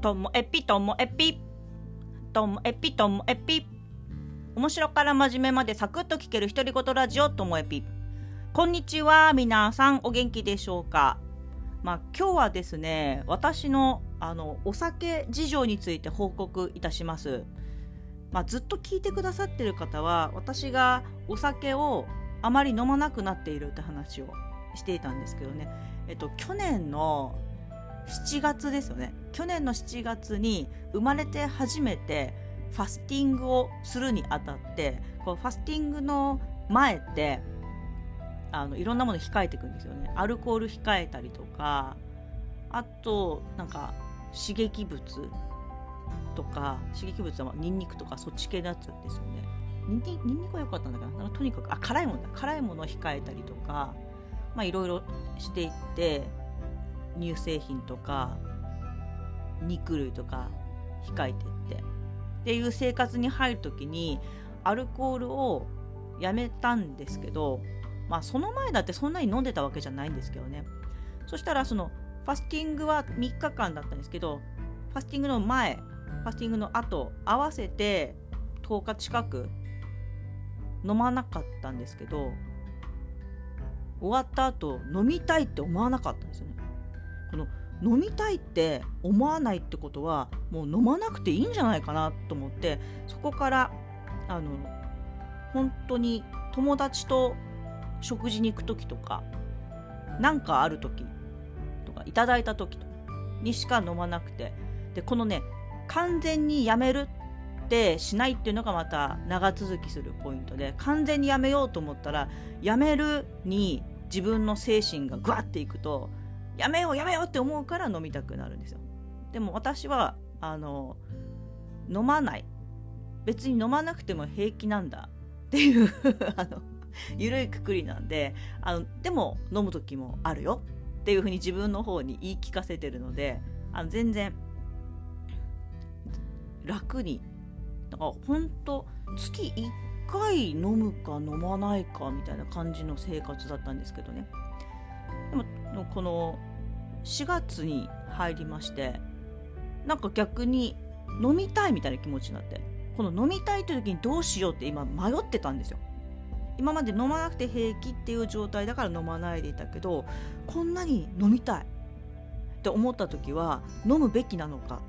ともえぴともえぴともえぴともえぴ面白から真面目までサクッと聞ける独り言ラジオともえぴこんにちは皆さん。お元気でしょうか？まあ今日はですね私のあのお酒事情について報告いたします。まあ、ずっと聞いてくださってる方は私がお酒をあまり飲まなくなっているって話をしていたんですけどね、えっと、去年の7月ですよね。去年の7月に生まれて初めてファスティングをするにあたってこうファスティングの前ってあのいろんなもの控えていくんですよね。アルコール控えたりとかあとなんか刺激物とか刺激物はニンニクとかそっち系のやつですよね。ニンニクは良かったんだけどなんかとにかくあ辛いものだ。辛いものを控えたりとかまあいろいろしていって乳製品とか肉類とか控えてって。っていう生活に入る時にアルコールをやめたんですけどまあその前だってそんなに飲んでたわけじゃないんですけどね。そしたらそのファスティングは3日間だったんですけどファスティングの前ファスティングの後合わせて10日近く飲まなかったんですけど終わった後飲みたいって思わなかったんですよね。この飲みたいって思わないってことはもう飲まなくていいんじゃないかなと思ってそこからあの本当に友達と食事に行く時とか何かある時とかいただいた時とにしか飲まなくてでこのね完全にやめるってしないっていうのがまた長続きするポイントで完全にやめようと思ったらやめるに自分の精神がグワッていくとやめようやめようって思うから飲みたくなるんですよ。でも私はあの飲まない。別に飲まなくても平気なんだ。っていう あの緩いくくりなんであのでも飲む時もあるよ。っていうふうに自分の方に言い聞かせてるのであの全然楽にだから本当月1回飲むか飲まないかみたいな感じの生活だったんですけどね。でもこの4月に入りましてなんか逆に飲みたいみたいな気持ちになってこの飲みたいという時にどうしようって今迷ってたんですよ。今まで飲まなくて平気っていう状態だから飲まないでいたけどこんなに飲みたいって思った時は飲むべきなのか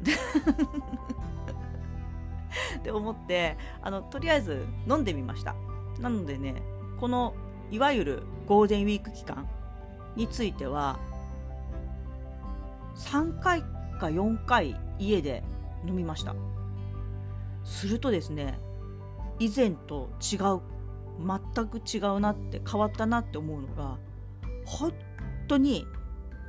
って思ってあのとりあえず飲んでみました。なのでねこのいわゆるゴールデンウィーク期間については3回か4回家で飲みました。するとですね以前と違う全く違うなって変わったなって思うのが本当に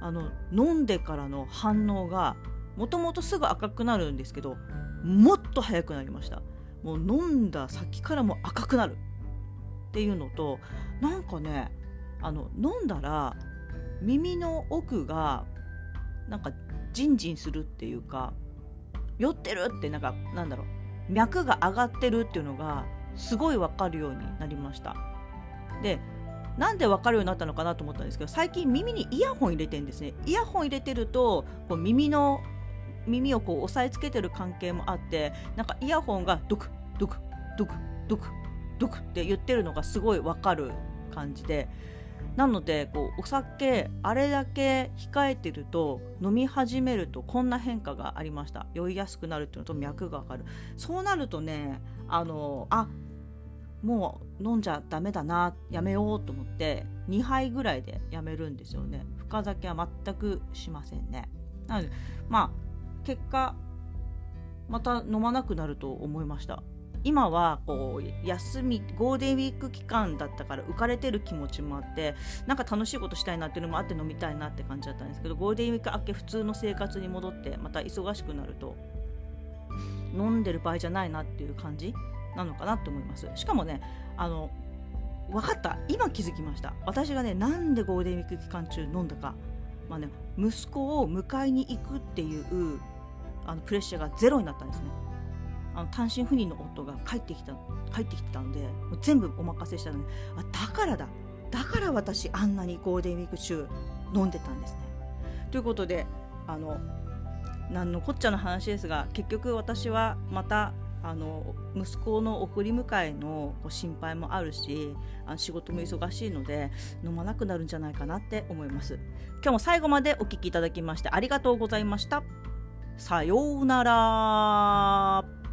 あの飲んでからの反応がもともとすぐ赤くなるんですけどもっと早くなりました。もう飲んだ先からも赤くなるっていうのとなんかねあの飲んだら耳の奥がなんかジンジンするっていうか酔ってるってなんかなんだろう脈が上がってるっていうのがすごい分かるようになりました。でなんで分かるようになったのかなと思ったんですけど最近耳にイヤホン入れてるんですね。イヤホン入れてるとこう耳の耳をこう押さえつけてる関係もあってなんかイヤホンがドクドクドクドクドクって言ってるのがすごい分かる感じで。なのでこうお酒あれだけ控えてると飲み始めるとこんな変化がありました。酔いやすくなるっていうのと脈が上がる。そうなるとねあのあもう飲んじゃダメだなやめようと思って2杯ぐらいでやめるんですよね。深酒は全くしませんね。なのでまあ結果また飲まなくなると思いました。今はこう休みゴールデンウィーク期間だったから浮かれてる気持ちもあってなんか楽しいことしたいなっていうのもあって飲みたいなって感じだったんですけどゴールデンウィーク明け普通の生活に戻ってまた忙しくなると飲んでる場合じゃないなっていう感じなのかなと思います。しかもねあの分かった。今気づきました。私がねなんでゴールデンウィーク期間中飲んだか。まあね息子を迎えに行くっていうあのプレッシャーがゼロになったんですね。あの単身赴任の夫が帰ってきた帰ってきてたのでもう全部お任せしたのにあだからだ。だから私あんなにゴールデンウィーク中飲んでたんですね。ということであの何のこっちゃの話ですが結局私はまたあの息子の送り迎えの心配もあるしあの仕事も忙しいので飲まなくなるんじゃないかなって思います。今日も最後までお聞きいただきましてありがとうございました。さようなら。